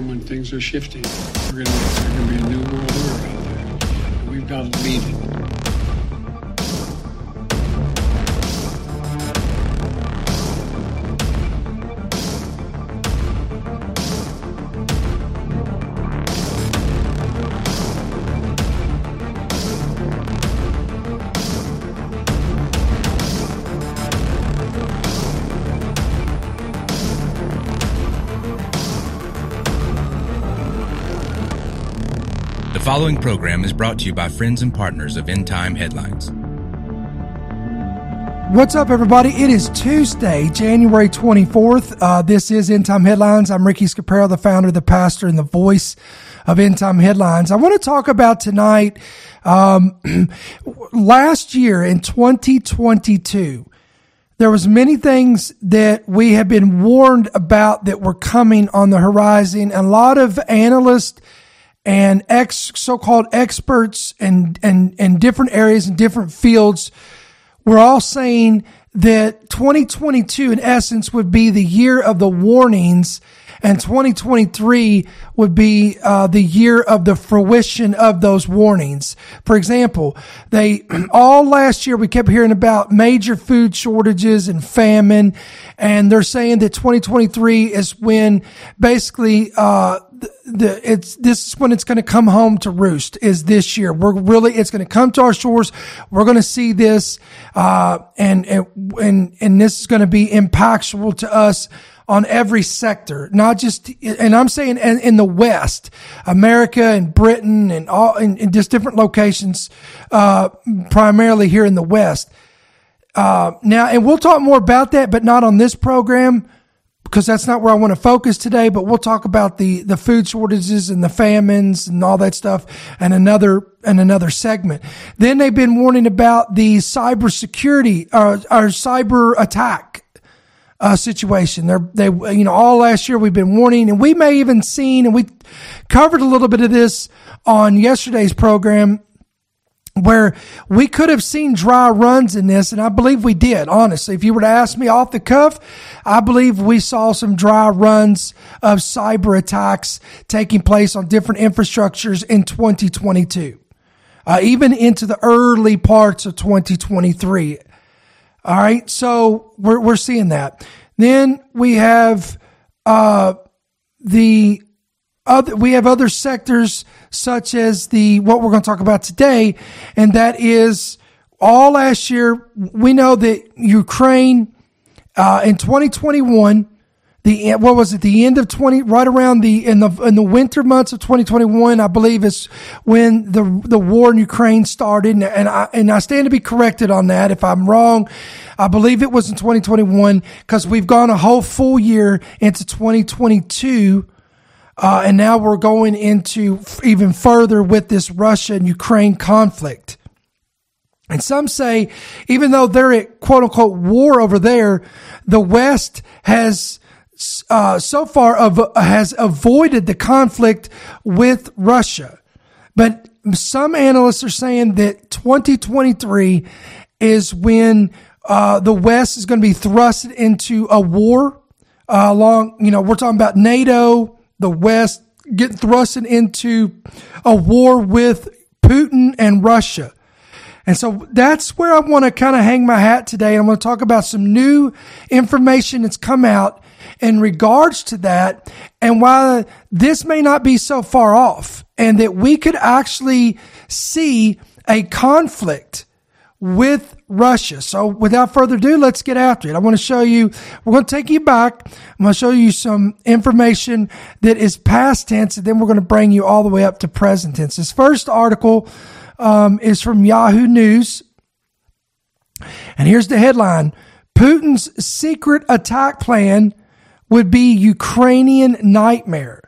time when things are shifting. We're going to be a new world order out there. We've got to lead it. Following program is brought to you by friends and partners of End Time Headlines. What's up, everybody? It is Tuesday, January 24th. Uh, this is End Time Headlines. I'm Ricky Scaparo, the founder, the pastor, and the voice of End Time Headlines. I want to talk about tonight, um, last year in 2022, there was many things that we have been warned about that were coming on the horizon. A lot of analysts and ex so-called experts and and and different areas and different fields were all saying that 2022 in essence would be the year of the warnings and 2023 would be uh, the year of the fruition of those warnings. For example, they all last year we kept hearing about major food shortages and famine, and they're saying that 2023 is when basically uh, the, it's this is when it's going to come home to roost is this year. We're really it's going to come to our shores. We're going to see this, uh, and and and this is going to be impactful to us on every sector, not just, and I'm saying in, in the West, America and Britain and all, in, in just different locations, uh, primarily here in the West. Uh, now, and we'll talk more about that, but not on this program because that's not where I want to focus today, but we'll talk about the, the food shortages and the famines and all that stuff and another, and another segment. Then they've been warning about the cybersecurity, uh, or cyber attack. Uh, situation. They're, they, you know, all last year we've been warning and we may even seen, and we covered a little bit of this on yesterday's program where we could have seen dry runs in this, and I believe we did, honestly. If you were to ask me off the cuff, I believe we saw some dry runs of cyber attacks taking place on different infrastructures in 2022, uh, even into the early parts of 2023. All right, so we're, we're seeing that. Then we have uh, the other, we have other sectors such as the, what we're going to talk about today. And that is all last year. We know that Ukraine, uh, in 2021, the what was it the end of 20 right around the in the in the winter months of 2021 i believe is when the the war in ukraine started and, and i and i stand to be corrected on that if i'm wrong i believe it was in 2021 because we've gone a whole full year into 2022 uh, and now we're going into even further with this Russia and Ukraine conflict. And some say, even though they're at quote unquote war over there, the West has uh, so far av- has avoided the conflict with Russia. But some analysts are saying that 2023 is when uh, the West is going to be thrust into a war uh, along, you know, we're talking about NATO, the West get thrusted into a war with Putin and Russia. And so that's where I want to kind of hang my hat today. I'm going to talk about some new information that's come out in regards to that and why this may not be so far off and that we could actually see a conflict with Russia. So without further ado, let's get after it. I want to show you, we're going to take you back. I'm going to show you some information that is past tense, and then we're going to bring you all the way up to present tense. This first article um, is from Yahoo News. And here's the headline Putin's secret attack plan would be Ukrainian nightmare.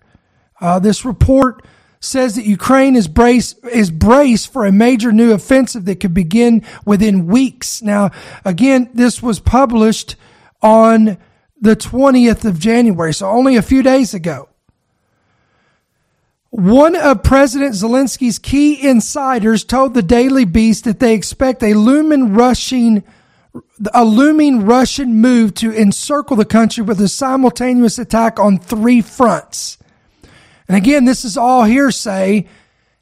Uh, this report says that Ukraine is brace is braced for a major new offensive that could begin within weeks. Now, again, this was published on the 20th of January, so only a few days ago. One of President Zelensky's key insiders told the Daily Beast that they expect a looming a looming Russian move to encircle the country with a simultaneous attack on three fronts. And again, this is all hearsay.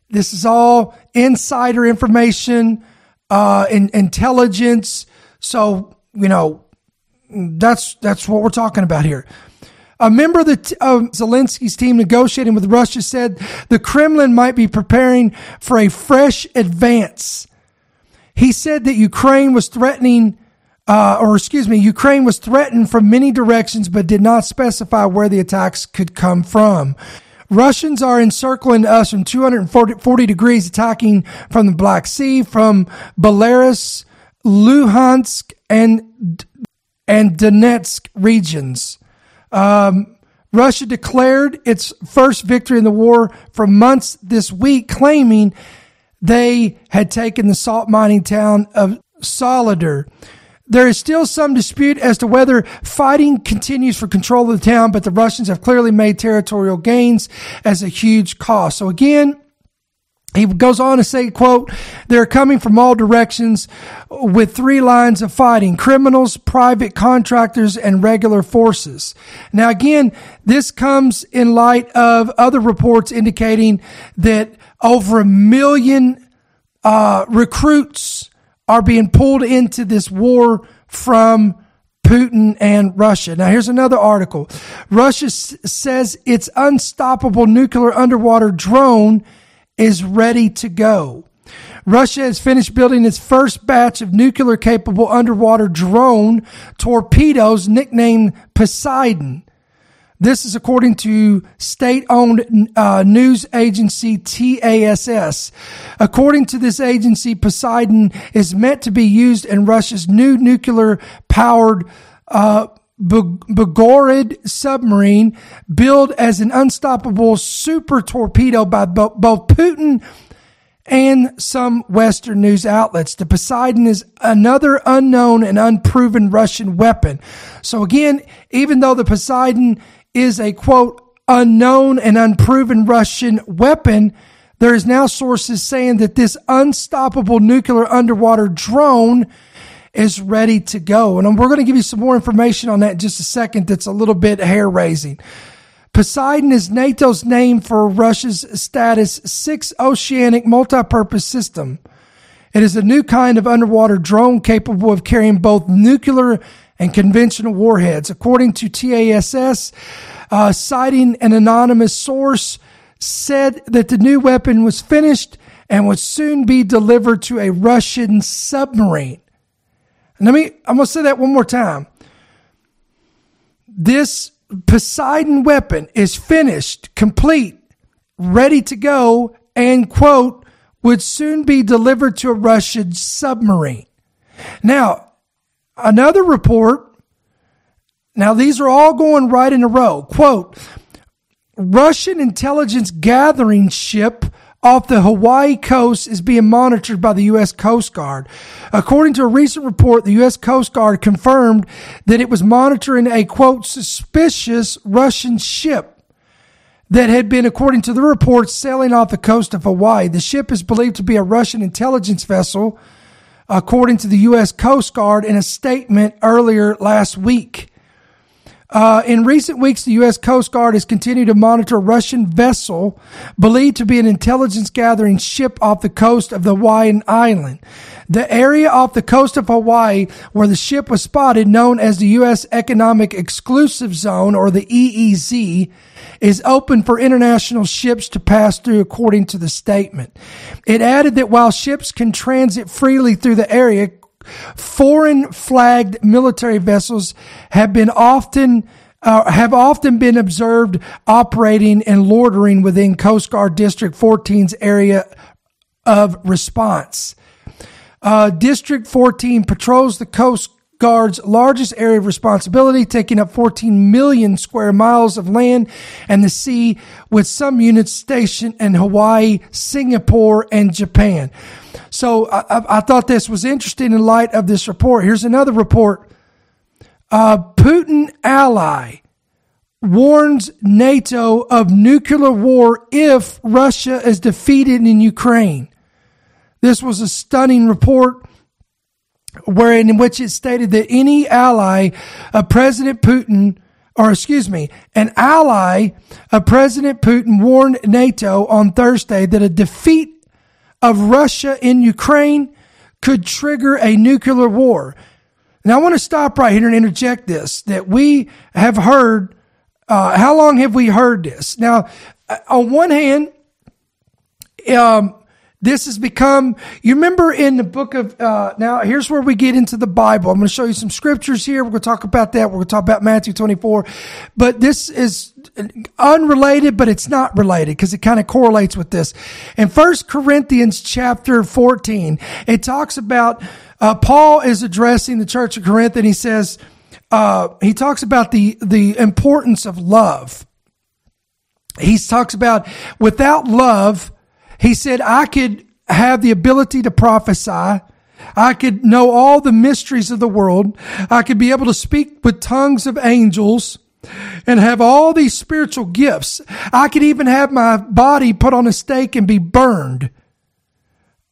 This is all insider information, uh, in, intelligence. So, you know, that's, that's what we're talking about here. A member of, the, Zelensky's team negotiating with Russia said the Kremlin might be preparing for a fresh advance. He said that Ukraine was threatening, uh, or excuse me, Ukraine was threatened from many directions, but did not specify where the attacks could come from. Russians are encircling us from 240 degrees, attacking from the Black Sea, from Belarus, Luhansk, and and Donetsk regions. Um, Russia declared its first victory in the war for months this week, claiming they had taken the salt mining town of Soledar. There is still some dispute as to whether fighting continues for control of the town, but the Russians have clearly made territorial gains as a huge cost. So again, he goes on to say, quote, they're coming from all directions with three lines of fighting, criminals, private contractors, and regular forces. Now again, this comes in light of other reports indicating that over a million, uh, recruits are being pulled into this war from Putin and Russia. Now, here's another article. Russia s- says its unstoppable nuclear underwater drone is ready to go. Russia has finished building its first batch of nuclear capable underwater drone torpedoes nicknamed Poseidon. This is according to state owned uh, news agency TASS. According to this agency, Poseidon is meant to be used in Russia's new nuclear powered uh, submarine, billed as an unstoppable super torpedo by both Putin and some Western news outlets. The Poseidon is another unknown and unproven Russian weapon. So again, even though the Poseidon is a quote, unknown and unproven Russian weapon, there is now sources saying that this unstoppable nuclear underwater drone is ready to go. And we're going to give you some more information on that in just a second that's a little bit hair raising. Poseidon is NATO's name for Russia's status six oceanic multi-purpose system. It is a new kind of underwater drone capable of carrying both nuclear and conventional warheads. According to TASS, uh, citing an anonymous source, said that the new weapon was finished and would soon be delivered to a Russian submarine. Let me, I'm going to say that one more time. This Poseidon weapon is finished, complete, ready to go, and quote, would soon be delivered to a Russian submarine. Now, another report, now these are all going right in a row. Quote, Russian intelligence gathering ship off the Hawaii coast is being monitored by the U.S. Coast Guard. According to a recent report, the U.S. Coast Guard confirmed that it was monitoring a quote, suspicious Russian ship that had been, according to the report, sailing off the coast of Hawaii. The ship is believed to be a Russian intelligence vessel, according to the U.S. Coast Guard in a statement earlier last week. Uh, in recent weeks, the U.S. Coast Guard has continued to monitor a Russian vessel believed to be an intelligence gathering ship off the coast of the Hawaiian island. The area off the coast of Hawaii where the ship was spotted, known as the U.S. Economic Exclusive Zone or the EEZ, is open for international ships to pass through according to the statement. It added that while ships can transit freely through the area, Foreign flagged military vessels have been often uh, have often been observed operating and loitering within Coast Guard District 14's area of response. Uh, District 14 patrols the Coast Guard's largest area of responsibility, taking up 14 million square miles of land and the sea, with some units stationed in Hawaii, Singapore, and Japan. So I, I, thought this was interesting in light of this report. Here's another report. Uh, Putin ally warns NATO of nuclear war if Russia is defeated in Ukraine. This was a stunning report wherein in which it stated that any ally of President Putin or excuse me, an ally of President Putin warned NATO on Thursday that a defeat of Russia in Ukraine could trigger a nuclear war. Now I want to stop right here and interject this that we have heard. Uh, how long have we heard this? Now, uh, on one hand, um, this has become, you remember in the book of, uh, now here's where we get into the Bible. I'm going to show you some scriptures here. We're going to talk about that. We're going to talk about Matthew 24. But this is unrelated, but it's not related because it kind of correlates with this. In First Corinthians chapter 14, it talks about, uh, Paul is addressing the church of Corinth and he says, uh, he talks about the, the importance of love. He talks about without love, he said, I could have the ability to prophesy. I could know all the mysteries of the world. I could be able to speak with tongues of angels and have all these spiritual gifts. I could even have my body put on a stake and be burned.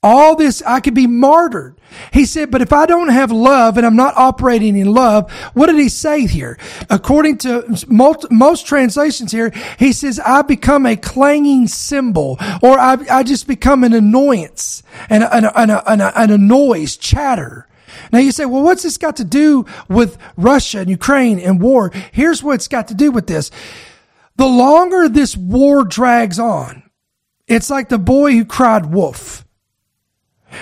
All this, I could be martyred. He said, but if I don't have love and I'm not operating in love, what did he say here? According to most, most translations here, he says, I become a clanging cymbal or I, I just become an annoyance and a, and a, and a, and a noise, chatter. Now you say, well, what's this got to do with Russia and Ukraine and war? Here's what it's got to do with this. The longer this war drags on, it's like the boy who cried wolf.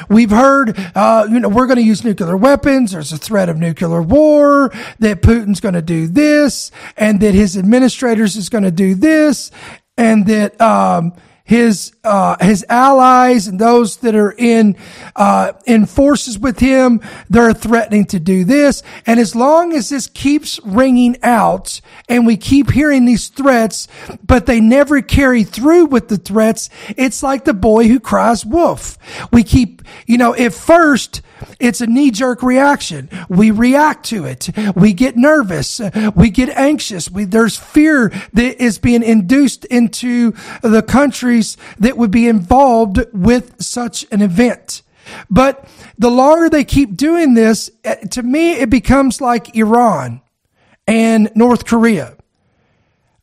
We've heard, uh, you know, we're going to use nuclear weapons. There's a threat of nuclear war, that Putin's going to do this, and that his administrators is going to do this, and that, um, his uh, his allies and those that are in uh, in forces with him they're threatening to do this and as long as this keeps ringing out and we keep hearing these threats but they never carry through with the threats it's like the boy who cries wolf we keep you know at first it's a knee jerk reaction. We react to it. We get nervous. We get anxious. We, there's fear that is being induced into the countries that would be involved with such an event. But the longer they keep doing this, eh, to me, it becomes like Iran and North Korea.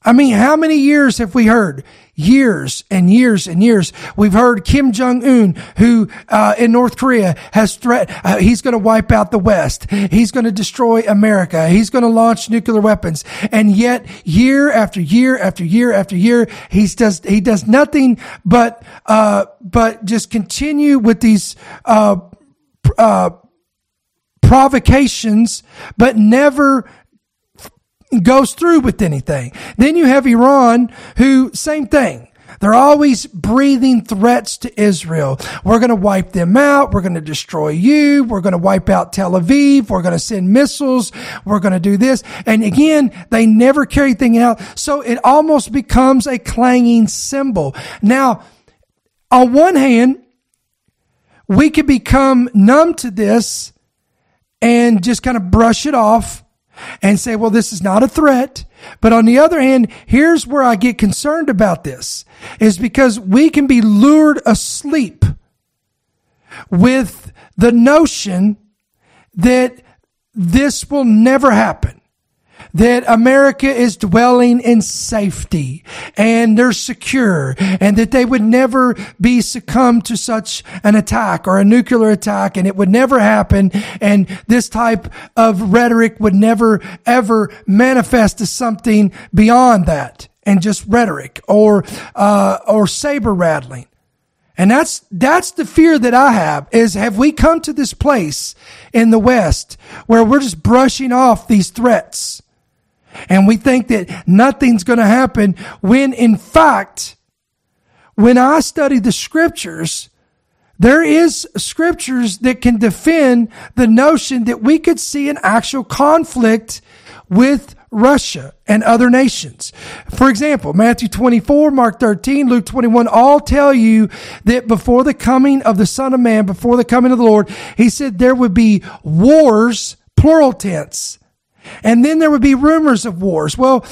I mean, how many years have we heard? Years and years and years. We've heard Kim Jong Un, who uh, in North Korea has threat. Uh, he's going to wipe out the West. He's going to destroy America. He's going to launch nuclear weapons. And yet, year after year after year after year, he's does he does nothing but uh, but just continue with these uh, uh, provocations, but never goes through with anything. Then you have Iran who, same thing. They're always breathing threats to Israel. We're going to wipe them out. We're going to destroy you. We're going to wipe out Tel Aviv. We're going to send missiles. We're going to do this. And again, they never carry anything out. So it almost becomes a clanging cymbal. Now, on one hand, we could become numb to this and just kind of brush it off and say, well, this is not a threat. But on the other hand, here's where I get concerned about this is because we can be lured asleep with the notion that this will never happen that America is dwelling in safety and they're secure and that they would never be succumbed to such an attack or a nuclear attack and it would never happen. And this type of rhetoric would never ever manifest as something beyond that and just rhetoric or, uh, or saber rattling. And that's, that's the fear that I have is have we come to this place in the West where we're just brushing off these threats? And we think that nothing's going to happen when in fact, when I study the scriptures, there is scriptures that can defend the notion that we could see an actual conflict with Russia and other nations. For example, Matthew 24, Mark 13, Luke 21 all tell you that before the coming of the Son of Man, before the coming of the Lord, he said there would be wars, plural tense, and then there would be rumors of wars. Well,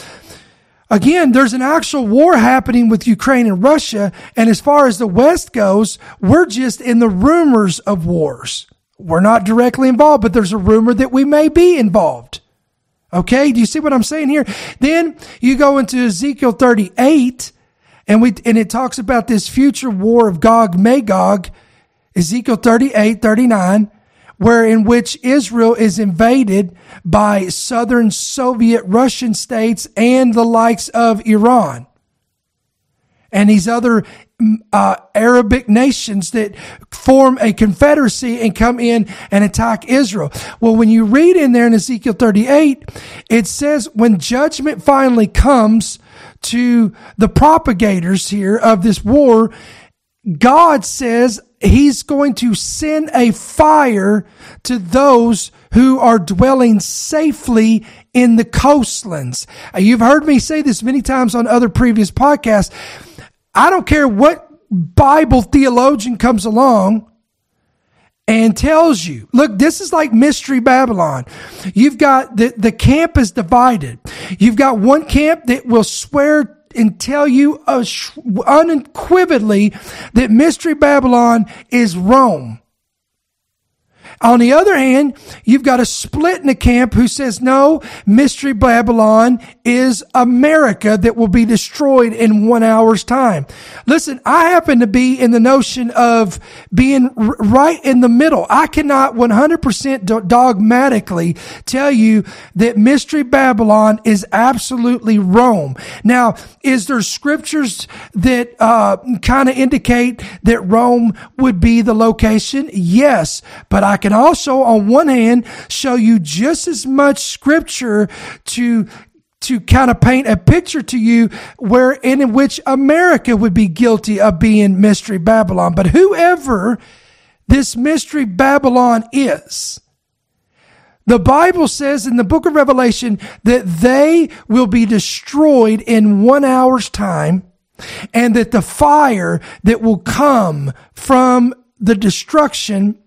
again, there's an actual war happening with Ukraine and Russia. And as far as the West goes, we're just in the rumors of wars. We're not directly involved, but there's a rumor that we may be involved. Okay. Do you see what I'm saying here? Then you go into Ezekiel 38 and we, and it talks about this future war of Gog Magog, Ezekiel 38, 39, where in which Israel is invaded by southern Soviet Russian states and the likes of Iran and these other uh, Arabic nations that form a confederacy and come in and attack Israel. Well, when you read in there in Ezekiel 38, it says when judgment finally comes to the propagators here of this war, God says he's going to send a fire to those who are dwelling safely in the coastlands. You've heard me say this many times on other previous podcasts I don't care what Bible theologian comes along and tells you, look, this is like Mystery Babylon. You've got the, the camp is divided. You've got one camp that will swear and tell you unequivocally that Mystery Babylon is Rome. On the other hand, you've got a split in the camp who says, no, Mystery Babylon is America that will be destroyed in one hour's time. Listen, I happen to be in the notion of being r- right in the middle. I cannot 100% dogmatically tell you that Mystery Babylon is absolutely Rome. Now, is there scriptures that uh, kind of indicate that Rome would be the location? Yes, but I can can also, on one hand, show you just as much scripture to to kind of paint a picture to you where in which America would be guilty of being mystery Babylon. But whoever this mystery Babylon is, the Bible says in the book of Revelation that they will be destroyed in one hour's time and that the fire that will come from the destruction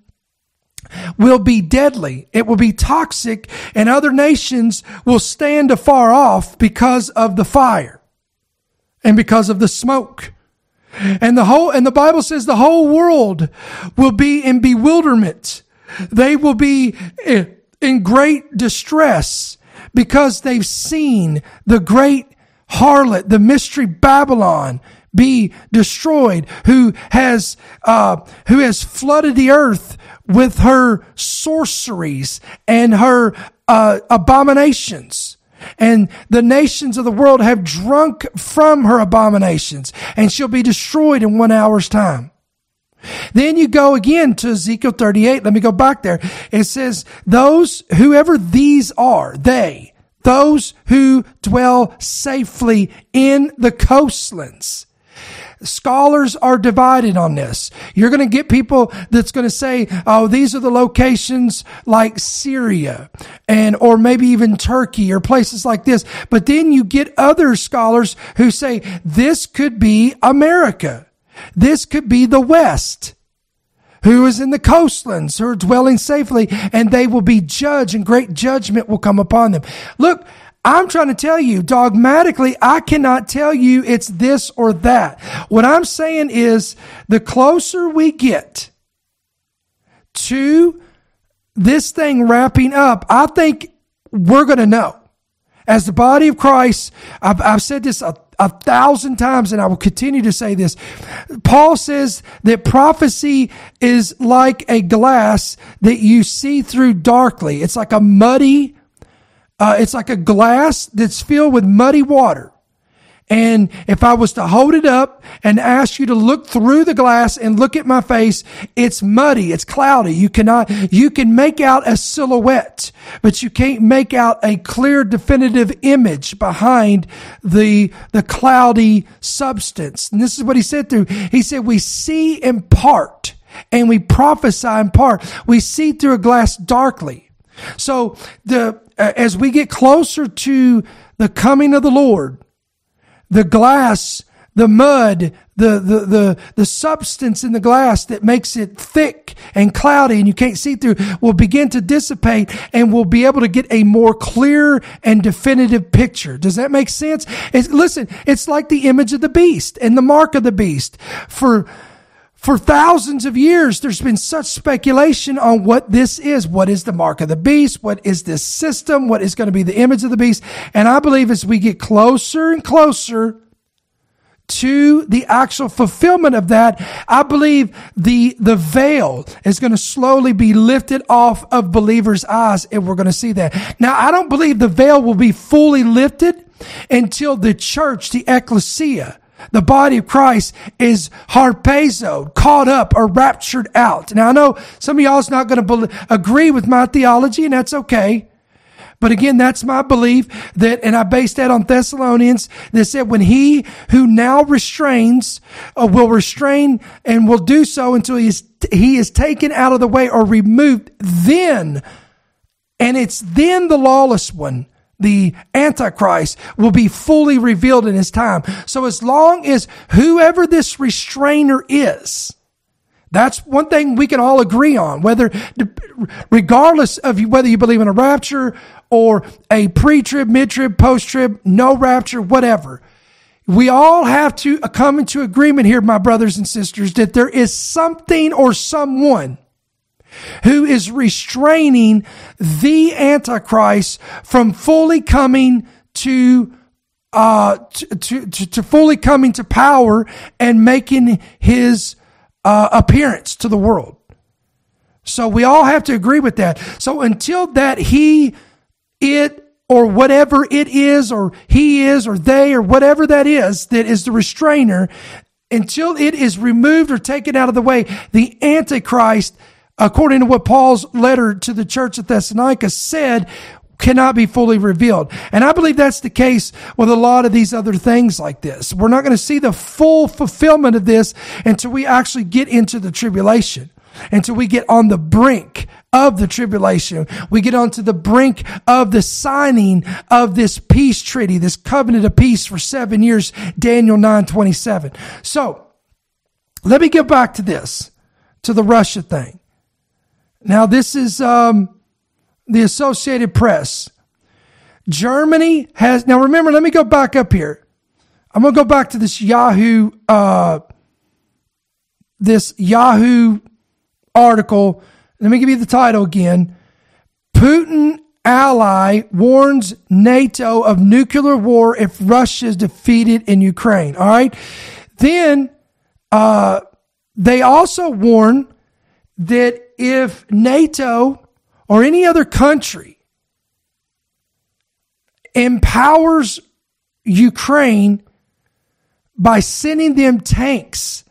will be deadly. It will be toxic and other nations will stand afar off because of the fire and because of the smoke. And the whole, and the Bible says the whole world will be in bewilderment. They will be in great distress because they've seen the great harlot, the mystery Babylon be destroyed, who has, uh, who has flooded the earth with her sorceries and her uh, abominations. And the nations of the world have drunk from her abominations, and she'll be destroyed in one hour's time. Then you go again to Ezekiel 38. Let me go back there. It says, those, whoever these are, they, those who dwell safely in the coastlands Scholars are divided on this. You're going to get people that's going to say, oh, these are the locations like Syria and, or maybe even Turkey or places like this. But then you get other scholars who say this could be America. This could be the West who is in the coastlands, who are dwelling safely, and they will be judged, and great judgment will come upon them. Look, I'm trying to tell you dogmatically, I cannot tell you it's this or that. What I'm saying is the closer we get to this thing wrapping up, I think we're going to know. As the body of Christ, I've, I've said this a, a thousand times and I will continue to say this. Paul says that prophecy is like a glass that you see through darkly. It's like a muddy, uh, it's like a glass that's filled with muddy water. And if I was to hold it up and ask you to look through the glass and look at my face, it's muddy. It's cloudy. You cannot, you can make out a silhouette, but you can't make out a clear, definitive image behind the, the cloudy substance. And this is what he said through. He said, we see in part and we prophesy in part. We see through a glass darkly. So the, Uh, as we get closer to the coming of the Lord, the glass, the mud, the, the, the, the substance in the glass that makes it thick and cloudy and you can't see through will begin to dissipate and we'll be able to get a more clear and definitive picture. Does that make sense? It's, listen, it's like the image of the beast and the mark of the beast. For, for thousands of years, there's been such speculation on what this is. What is the mark of the beast? What is this system? What is going to be the image of the beast? And I believe as we get closer and closer to the actual fulfillment of that, I believe the, the veil is going to slowly be lifted off of believers' eyes and we're going to see that. Now, I don't believe the veil will be fully lifted until the church, the ecclesia, the body of Christ is harpazoed, caught up, or raptured out. Now I know some of y'all's not going to be- agree with my theology, and that's okay. But again, that's my belief that, and I base that on Thessalonians that said when he who now restrains uh, will restrain and will do so until he is, he is taken out of the way or removed, then, and it's then the lawless one the Antichrist will be fully revealed in his time. So as long as whoever this restrainer is, that's one thing we can all agree on, whether, regardless of whether you believe in a rapture or a pre-trib, mid-trib, post-trib, no rapture, whatever. We all have to come into agreement here, my brothers and sisters, that there is something or someone who is restraining the Antichrist from fully coming to uh, to, to, to fully coming to power and making his uh, appearance to the world. So we all have to agree with that. So until that he, it, or whatever it is, or he is, or they, or whatever that is, that is the restrainer, until it is removed or taken out of the way, the Antichrist according to what Paul's letter to the church at Thessalonica said, cannot be fully revealed. And I believe that's the case with a lot of these other things like this. We're not going to see the full fulfillment of this until we actually get into the tribulation, until we get on the brink of the tribulation. We get onto the brink of the signing of this peace treaty, this covenant of peace for seven years, Daniel 9 27. So let me get back to this, to the Russia thing. Now, this is um, the Associated Press. Germany has, now remember, let me go back up here. I'm going to go back to this Yahoo, uh, this Yahoo article. Let me give you the title again. Putin ally warns NATO of nuclear war if Russia is defeated in Ukraine. All right. Then, uh, they also warn that if NATO or any other country empowers Ukraine by sending them tanks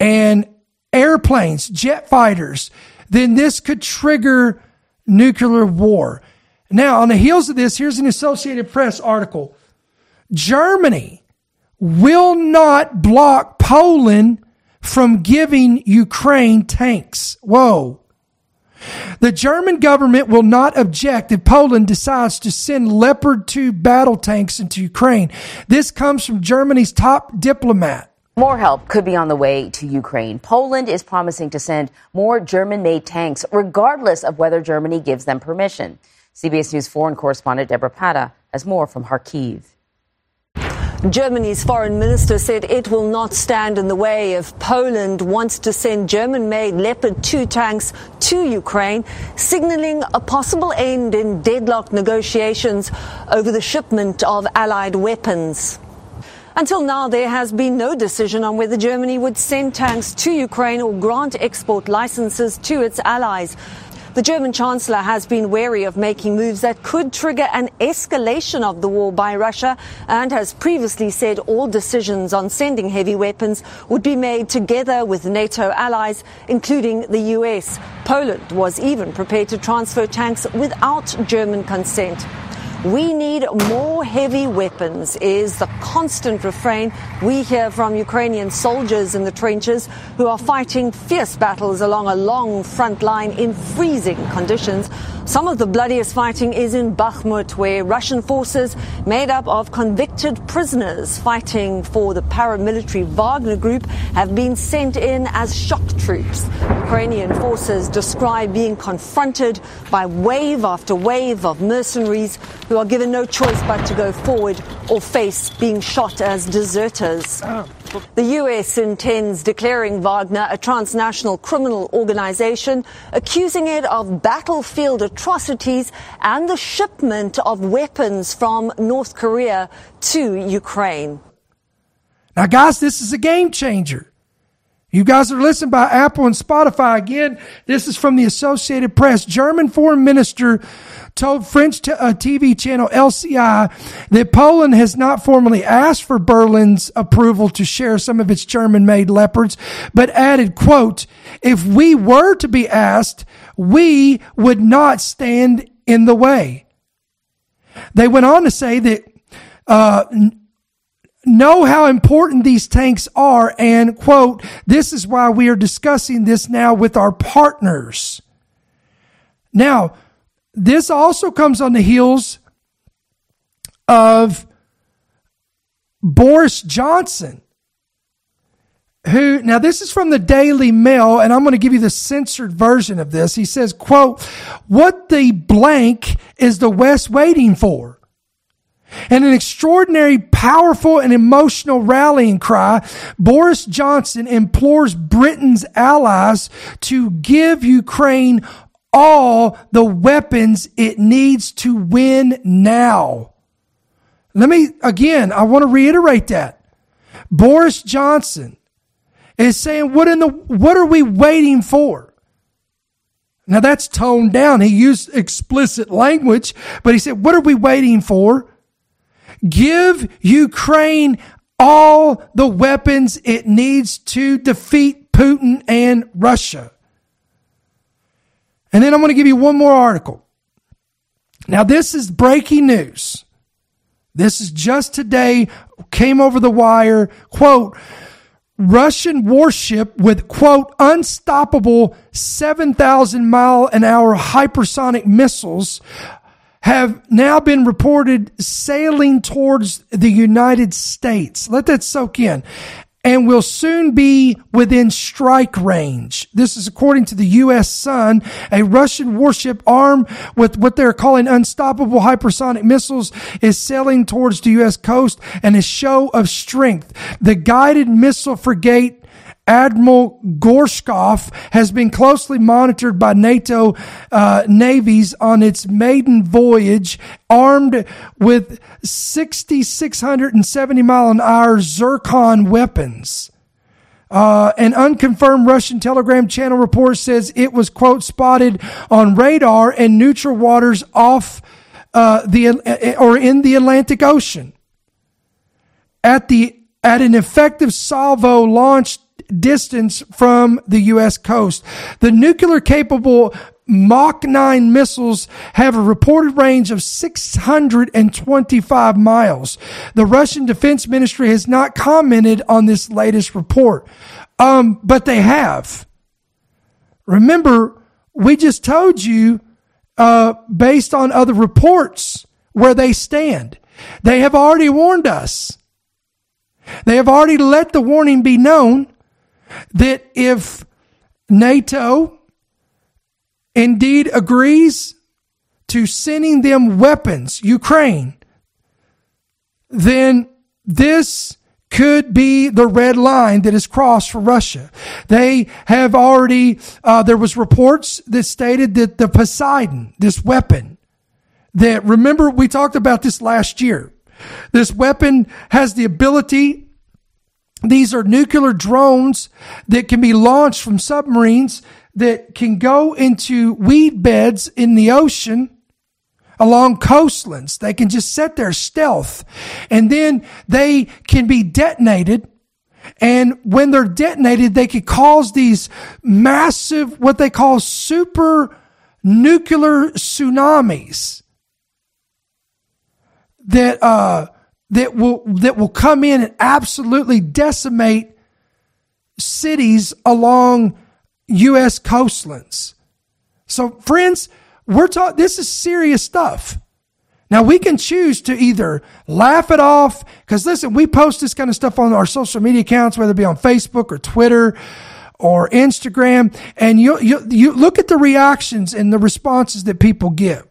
and airplanes, jet fighters, then this could trigger nuclear war. Now, on the heels of this, here's an Associated Press article. Germany will not block Poland from giving Ukraine tanks. Whoa. The German government will not object if Poland decides to send Leopard 2 battle tanks into Ukraine. This comes from Germany's top diplomat. More help could be on the way to Ukraine. Poland is promising to send more German made tanks, regardless of whether Germany gives them permission. CBS News foreign correspondent Debora Patta has more from Kharkiv. Germany's foreign minister said it will not stand in the way if Poland wants to send German made Leopard 2 tanks to Ukraine, signaling a possible end in deadlocked negotiations over the shipment of Allied weapons. Until now, there has been no decision on whether Germany would send tanks to Ukraine or grant export licenses to its allies. The German Chancellor has been wary of making moves that could trigger an escalation of the war by Russia and has previously said all decisions on sending heavy weapons would be made together with NATO allies, including the US. Poland was even prepared to transfer tanks without German consent. We need more heavy weapons is the constant refrain we hear from Ukrainian soldiers in the trenches who are fighting fierce battles along a long front line in freezing conditions. Some of the bloodiest fighting is in Bakhmut, where Russian forces made up of convicted prisoners fighting for the paramilitary Wagner group have been sent in as shock troops. Ukrainian forces describe being confronted by wave after wave of mercenaries who are given no choice but to go forward or face being shot as deserters. The U.S. intends declaring Wagner a transnational criminal organization, accusing it of battlefield atrocities and the shipment of weapons from North Korea to Ukraine. Now, guys, this is a game changer. You guys are listening by Apple and Spotify. Again, this is from the Associated Press. German foreign minister told French t- uh, TV channel LCI that Poland has not formally asked for Berlin's approval to share some of its German made leopards, but added, quote, if we were to be asked, we would not stand in the way. They went on to say that, uh, know how important these tanks are and quote, this is why we are discussing this now with our partners. Now, this also comes on the heels of Boris Johnson, who, now this is from the Daily Mail, and I'm going to give you the censored version of this. He says, quote, what the blank is the West waiting for? In an extraordinary, powerful, and emotional rallying cry, Boris Johnson implores Britain's allies to give Ukraine all the weapons it needs to win now. Let me, again, I want to reiterate that. Boris Johnson is saying, what in the, what are we waiting for? Now that's toned down. He used explicit language, but he said, what are we waiting for? Give Ukraine all the weapons it needs to defeat Putin and Russia. And then I'm going to give you one more article. Now, this is breaking news. This is just today, came over the wire. Quote, Russian warship with, quote, unstoppable 7,000 mile an hour hypersonic missiles have now been reported sailing towards the United States. Let that soak in. And will soon be within strike range. This is according to the U.S. Sun. A Russian warship armed with what they're calling unstoppable hypersonic missiles is sailing towards the U.S. coast and a show of strength. The guided missile frigate Admiral Gorshkov has been closely monitored by NATO uh, navies on its maiden voyage, armed with 6,670 mile an hour Zircon weapons. Uh, an unconfirmed Russian Telegram channel report says it was, quote, spotted on radar in neutral waters off uh, the uh, or in the Atlantic Ocean. At the at an effective salvo launched distance from the U.S. coast. The nuclear capable Mach 9 missiles have a reported range of 625 miles. The Russian Defense Ministry has not commented on this latest report, um, but they have. Remember, we just told you, uh, based on other reports, where they stand. They have already warned us. They have already let the warning be known that if NATO indeed agrees to sending them weapons, Ukraine, then this could be the red line that is crossed for Russia. They have already, uh, there was reports that stated that the Poseidon, this weapon, that remember we talked about this last year. This weapon has the ability these are nuclear drones that can be launched from submarines that can go into weed beds in the ocean along coastlands. They can just sit there stealth and then they can be detonated. And when they're detonated, they could cause these massive, what they call super nuclear tsunamis that, uh, that will that will come in and absolutely decimate cities along U.S. coastlands. So, friends, we're talking. This is serious stuff. Now we can choose to either laugh it off because listen, we post this kind of stuff on our social media accounts, whether it be on Facebook or Twitter or Instagram, and you you you look at the reactions and the responses that people give.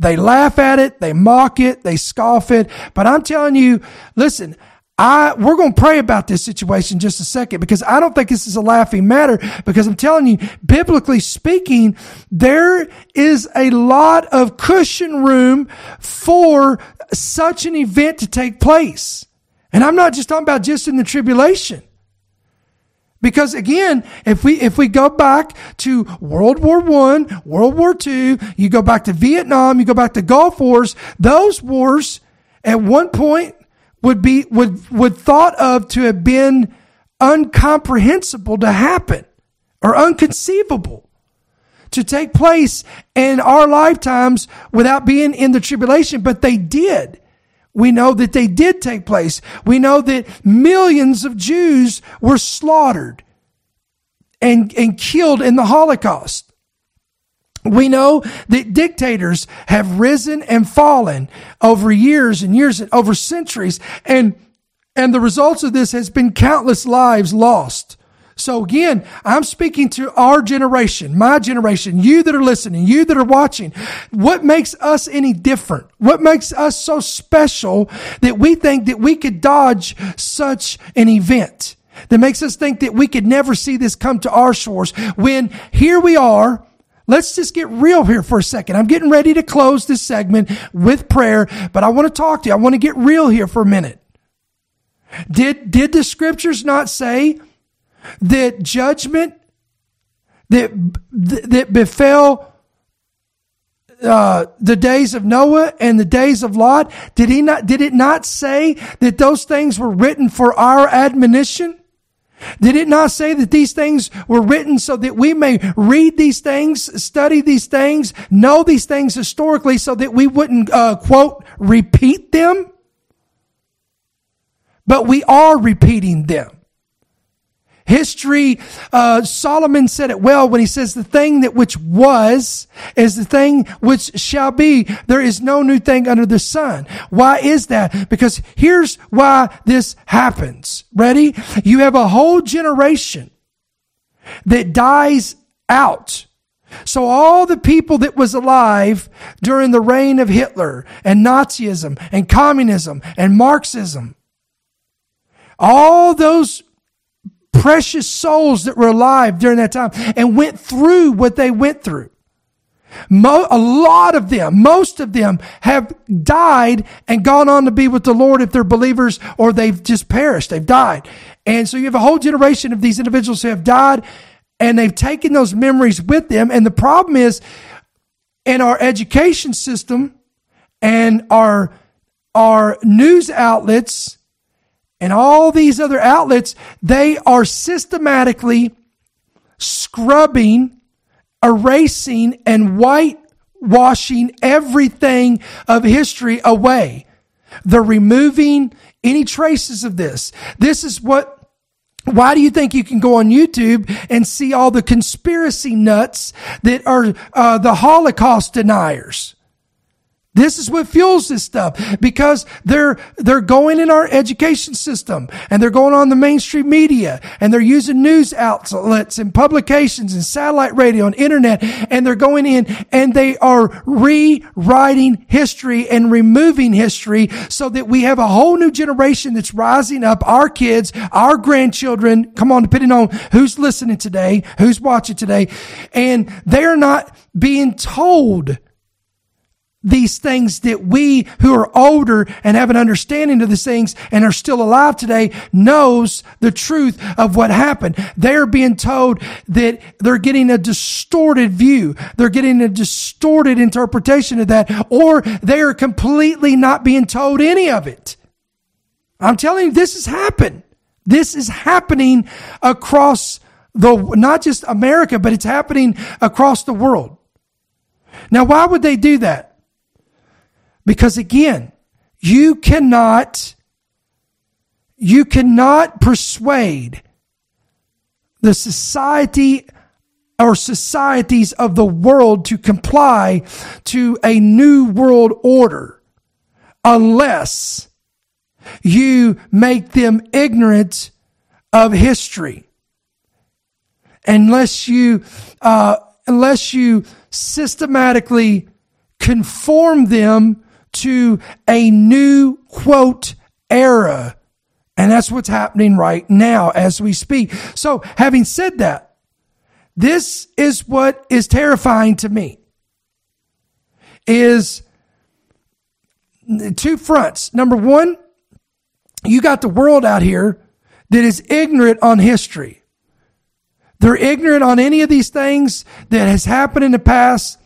They laugh at it, they mock it, they scoff it. But I'm telling you, listen, I, we're going to pray about this situation just a second because I don't think this is a laughing matter because I'm telling you, biblically speaking, there is a lot of cushion room for such an event to take place. And I'm not just talking about just in the tribulation. Because again, if we if we go back to World War One, World War Two, you go back to Vietnam, you go back to Gulf Wars, those wars at one point would be would would thought of to have been uncomprehensible to happen or unconceivable to take place in our lifetimes without being in the tribulation, but they did. We know that they did take place. We know that millions of Jews were slaughtered and, and killed in the Holocaust. We know that dictators have risen and fallen over years and years and over centuries. And, and the results of this has been countless lives lost. So again, I'm speaking to our generation, my generation, you that are listening, you that are watching. What makes us any different? What makes us so special that we think that we could dodge such an event? That makes us think that we could never see this come to our shores when here we are. Let's just get real here for a second. I'm getting ready to close this segment with prayer, but I want to talk to you. I want to get real here for a minute. Did, did the scriptures not say that judgment that that befell uh, the days of Noah and the days of Lot? Did he not? Did it not say that those things were written for our admonition? Did it not say that these things were written so that we may read these things, study these things, know these things historically so that we wouldn't, uh, quote, repeat them? But we are repeating them. History, uh, Solomon said it well when he says the thing that which was is the thing which shall be. There is no new thing under the sun. Why is that? Because here's why this happens. Ready? You have a whole generation that dies out. So all the people that was alive during the reign of Hitler and Nazism and communism and Marxism, all those precious souls that were alive during that time and went through what they went through. Mo- a lot of them, most of them have died and gone on to be with the Lord if they're believers or they've just perished. They've died. And so you have a whole generation of these individuals who have died and they've taken those memories with them. And the problem is in our education system and our, our news outlets, and all these other outlets, they are systematically scrubbing, erasing, and whitewashing everything of history away. They're removing any traces of this. This is what why do you think you can go on YouTube and see all the conspiracy nuts that are uh, the Holocaust deniers? This is what fuels this stuff because they're, they're going in our education system and they're going on the mainstream media and they're using news outlets and publications and satellite radio and internet and they're going in and they are rewriting history and removing history so that we have a whole new generation that's rising up, our kids, our grandchildren, come on, depending on who's listening today, who's watching today, and they're not being told these things that we who are older and have an understanding of these things and are still alive today knows the truth of what happened. They're being told that they're getting a distorted view. They're getting a distorted interpretation of that or they are completely not being told any of it. I'm telling you, this has happened. This is happening across the, not just America, but it's happening across the world. Now, why would they do that? Because again, you cannot, you cannot persuade the society or societies of the world to comply to a new world order unless you make them ignorant of history. Unless you uh, unless you systematically conform them to a new quote era And that's what's happening right now as we speak. So having said that, this is what is terrifying to me is two fronts. Number one, you got the world out here that is ignorant on history. They're ignorant on any of these things that has happened in the past.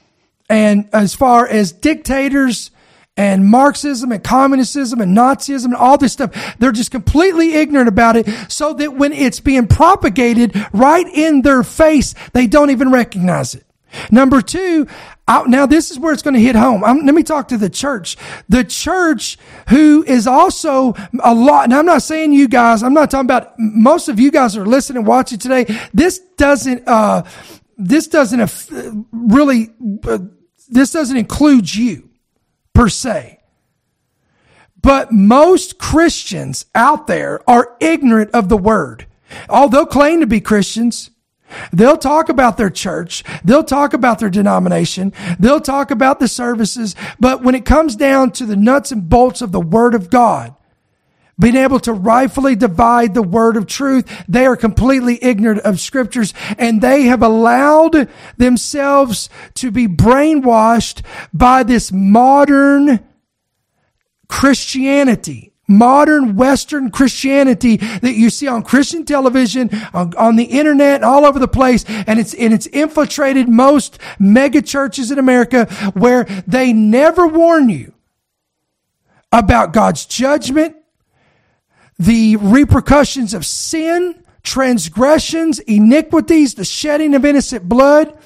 And as far as dictators and Marxism and communism and Nazism and all this stuff, they're just completely ignorant about it so that when it's being propagated right in their face, they don't even recognize it. Number two, now this is where it's going to hit home. I'm, let me talk to the church. The church who is also a lot, and I'm not saying you guys, I'm not talking about most of you guys are listening, watching today. This doesn't, uh, this doesn't uh, really, uh, this doesn't include you per se. But most Christians out there are ignorant of the word. Although claim to be Christians, They'll talk about their church. They'll talk about their denomination. They'll talk about the services. But when it comes down to the nuts and bolts of the Word of God, being able to rightfully divide the word of truth. They are completely ignorant of scriptures and they have allowed themselves to be brainwashed by this modern Christianity modern Western Christianity that you see on Christian television, on, on, the internet, all over the place. And it's, and it's infiltrated most mega churches in America where they never warn you about God's judgment, the repercussions of sin, transgressions, iniquities, the shedding of innocent blood.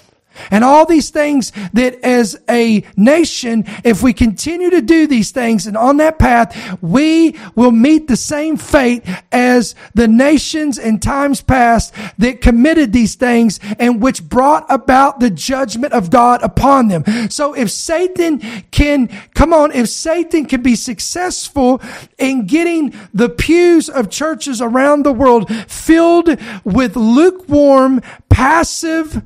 And all these things that as a nation, if we continue to do these things and on that path, we will meet the same fate as the nations in times past that committed these things and which brought about the judgment of God upon them. So if Satan can, come on, if Satan can be successful in getting the pews of churches around the world filled with lukewarm, passive,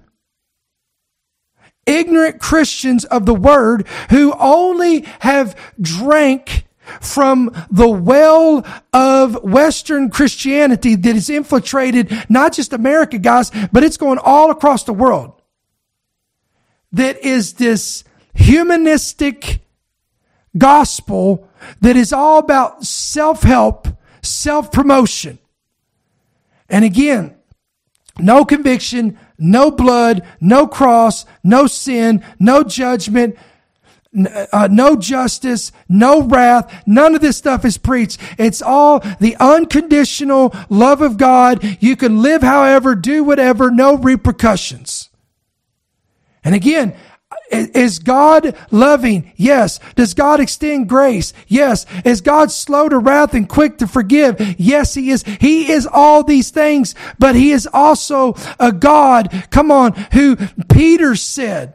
ignorant Christians of the word who only have drank from the well of Western Christianity that is infiltrated not just America, guys, but it's going all across the world. That is this humanistic gospel that is all about self-help, self-promotion. And again, no conviction, no blood, no cross, no sin, no judgment, uh, no justice, no wrath. None of this stuff is preached. It's all the unconditional love of God. You can live however, do whatever, no repercussions. And again, is God loving? Yes. Does God extend grace? Yes. Is God slow to wrath and quick to forgive? Yes, He is. He is all these things, but He is also a God, come on, who Peter said,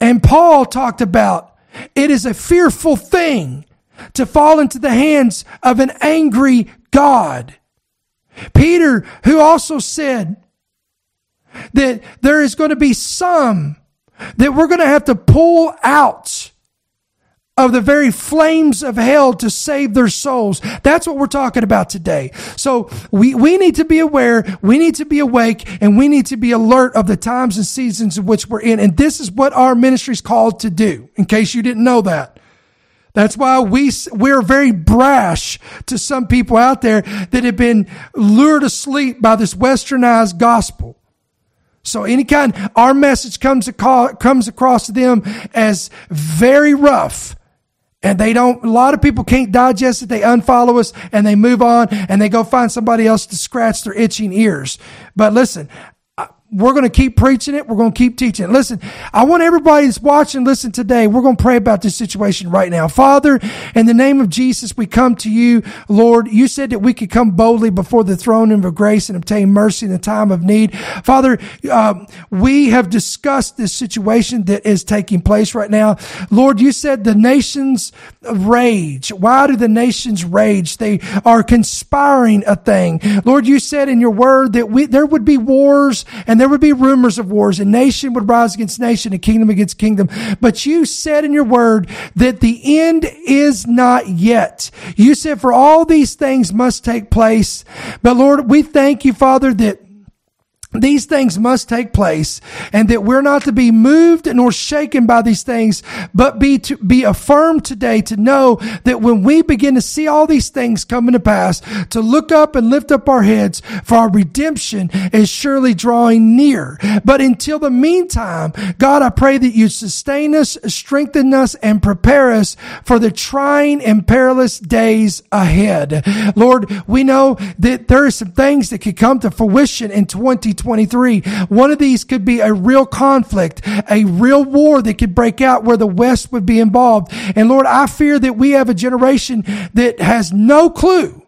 and Paul talked about, it is a fearful thing to fall into the hands of an angry God. Peter, who also said, that there is going to be some that we're going to have to pull out of the very flames of hell to save their souls. That's what we're talking about today. So we, we need to be aware, we need to be awake, and we need to be alert of the times and seasons in which we're in. And this is what our ministry is called to do, in case you didn't know that. That's why we, we're very brash to some people out there that have been lured asleep by this westernized gospel. So any kind, our message comes, comes across to them as very rough. And they don't, a lot of people can't digest it. They unfollow us and they move on and they go find somebody else to scratch their itching ears. But listen, we're going to keep preaching it. We're going to keep teaching it. Listen, I want everybody that's watching, listen today. We're going to pray about this situation right now. Father, in the name of Jesus, we come to you, Lord. You said that we could come boldly before the throne of grace and obtain mercy in the time of need. Father, uh, we have discussed this situation that is taking place right now. Lord, you said the nations rage. Why do the nations rage? They are conspiring a thing. Lord, you said in your word that we, there would be wars and there would be rumors of wars and nation would rise against nation and kingdom against kingdom. But you said in your word that the end is not yet. You said for all these things must take place. But Lord, we thank you, Father, that these things must take place and that we're not to be moved nor shaken by these things, but be to be affirmed today to know that when we begin to see all these things coming to pass, to look up and lift up our heads for our redemption is surely drawing near. But until the meantime, God, I pray that you sustain us, strengthen us, and prepare us for the trying and perilous days ahead. Lord, we know that there are some things that could come to fruition in 2020 2023. One of these could be a real conflict, a real war that could break out where the West would be involved. And Lord, I fear that we have a generation that has no clue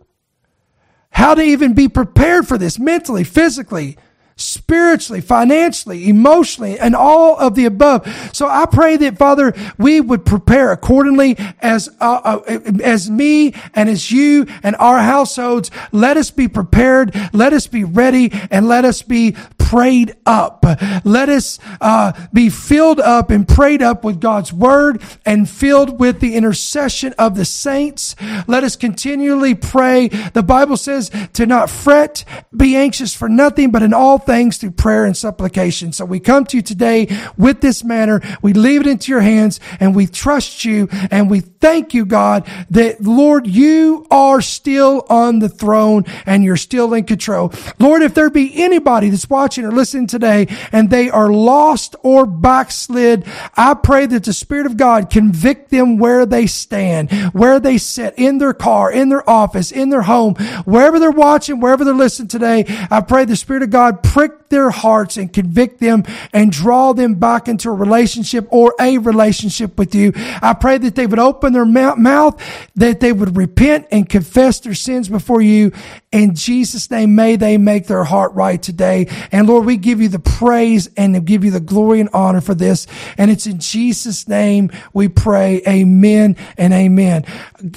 how to even be prepared for this mentally, physically, spiritually, financially, emotionally, and all of the above. So I pray that Father, we would prepare accordingly as, uh, uh, as me and as you and our households. Let us be prepared. Let us be ready and let us be prayed up. Let us uh, be filled up and prayed up with God's word and filled with the intercession of the saints. Let us continually pray. The Bible says to not fret, be anxious for nothing, but in all things through prayer and supplication. So we come to you today with this manner. We leave it into your hands and we trust you and we thank you, God, that Lord, you are still on the throne and you're still in control. Lord, if there be anybody that's watching or listening today and they are lost or backslid, I pray that the Spirit of God convict them where they stand, where they sit in their car, in their office, in their home, wherever they're watching, wherever they're listening today. I pray the Spirit of God prick their hearts and convict them and draw them back into a relationship or a relationship with you. I pray that they would open their mouth, that they would repent and confess their sins before you. In Jesus' name, may they make their heart right today. And Lord, we give you the praise and give you the glory and honor for this. And it's in Jesus' name we pray. Amen and amen.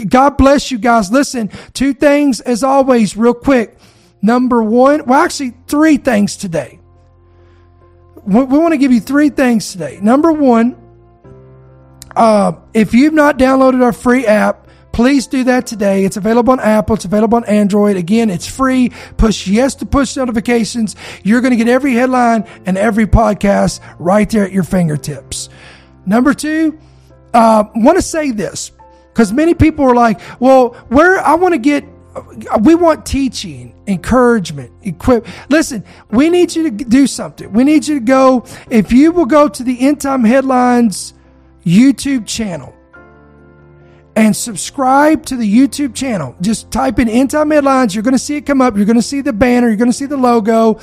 God bless you guys. Listen, two things as always, real quick. Number one, well, actually, three things today. We, want to give you three things today. Number one, uh, if you've not downloaded our free app, please do that today. It's available on Apple. It's available on Android. Again, it's free. Push yes to push notifications. You're going to get every headline and every podcast right there at your fingertips. Number two, uh, want to say this because many people are like, well, where I want to get we want teaching, encouragement, equip. Listen, we need you to do something. We need you to go, if you will go to the End Time Headlines YouTube channel and subscribe to the YouTube channel. Just type in End Time Headlines. You're going to see it come up. You're going to see the banner. You're going to see the logo.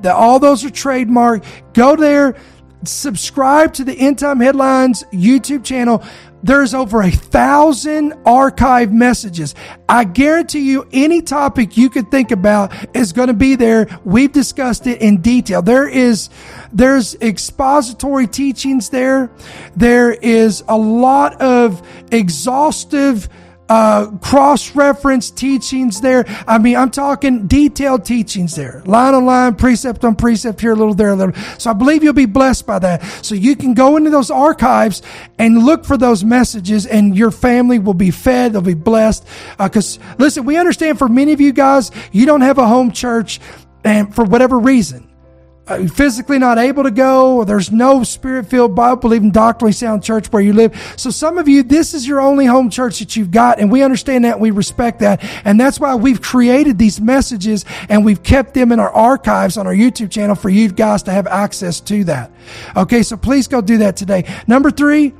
The, all those are trademarked. Go there, subscribe to the End Time Headlines YouTube channel. There's over a thousand archive messages. I guarantee you any topic you could think about is going to be there. We've discussed it in detail. There is, there's expository teachings there. There is a lot of exhaustive uh, cross reference teachings there. I mean, I'm talking detailed teachings there, line on line, precept on precept, here a little, there a little. So I believe you'll be blessed by that. So you can go into those archives and look for those messages, and your family will be fed, they'll be blessed. Because uh, listen, we understand for many of you guys, you don't have a home church, and for whatever reason. Uh, physically not able to go, or there's no spirit filled Bible believing doctrinally sound church where you live. So some of you, this is your only home church that you've got, and we understand that, we respect that, and that's why we've created these messages and we've kept them in our archives on our YouTube channel for you guys to have access to that. Okay, so please go do that today. Number three,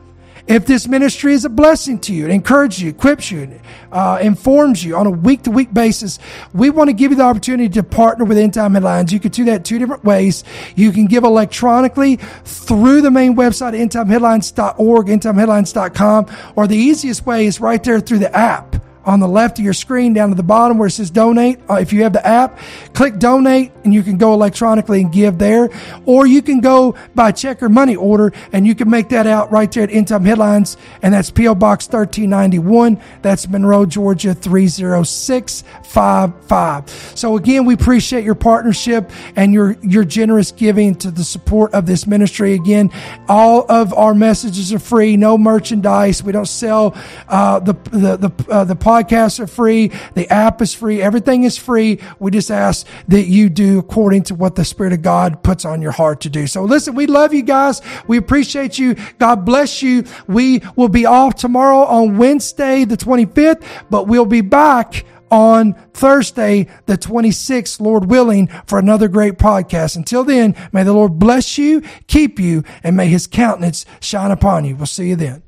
if this ministry is a blessing to you, it encourages you, equips you, uh, informs you on a week to week basis, we want to give you the opportunity to partner with End Time Headlines. You can do that two different ways. You can give electronically through the main website, endtimeheadlines.org, endtimeheadlines.com, or the easiest way is right there through the app on the left of your screen down to the bottom where it says donate. Uh, if you have the app, click donate and you can go electronically and give there. Or you can go by check or money order and you can make that out right there at Time Headlines. And that's P.O. Box 1391. That's Monroe, Georgia 30655. So again, we appreciate your partnership and your, your generous giving to the support of this ministry. Again, all of our messages are free, no merchandise. We don't sell uh, the the the, uh, the podcasts are free. The app is free. Everything is free. We just ask that you do according to what the Spirit of God puts on your heart to do. So listen, we love you guys. We appreciate you. God bless you. We will be off tomorrow on Wednesday, the 25th, but we'll be back on Thursday, the 26th, Lord willing, for another great podcast. Until then, may the Lord bless you, keep you, and may his countenance shine upon you. We'll see you then.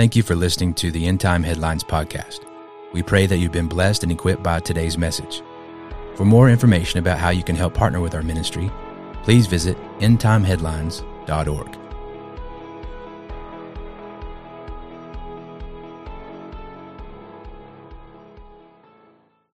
Thank you for listening to the End Time Headlines podcast. We pray that you've been blessed and equipped by today's message. For more information about how you can help partner with our ministry, please visit endtimeheadlines.org.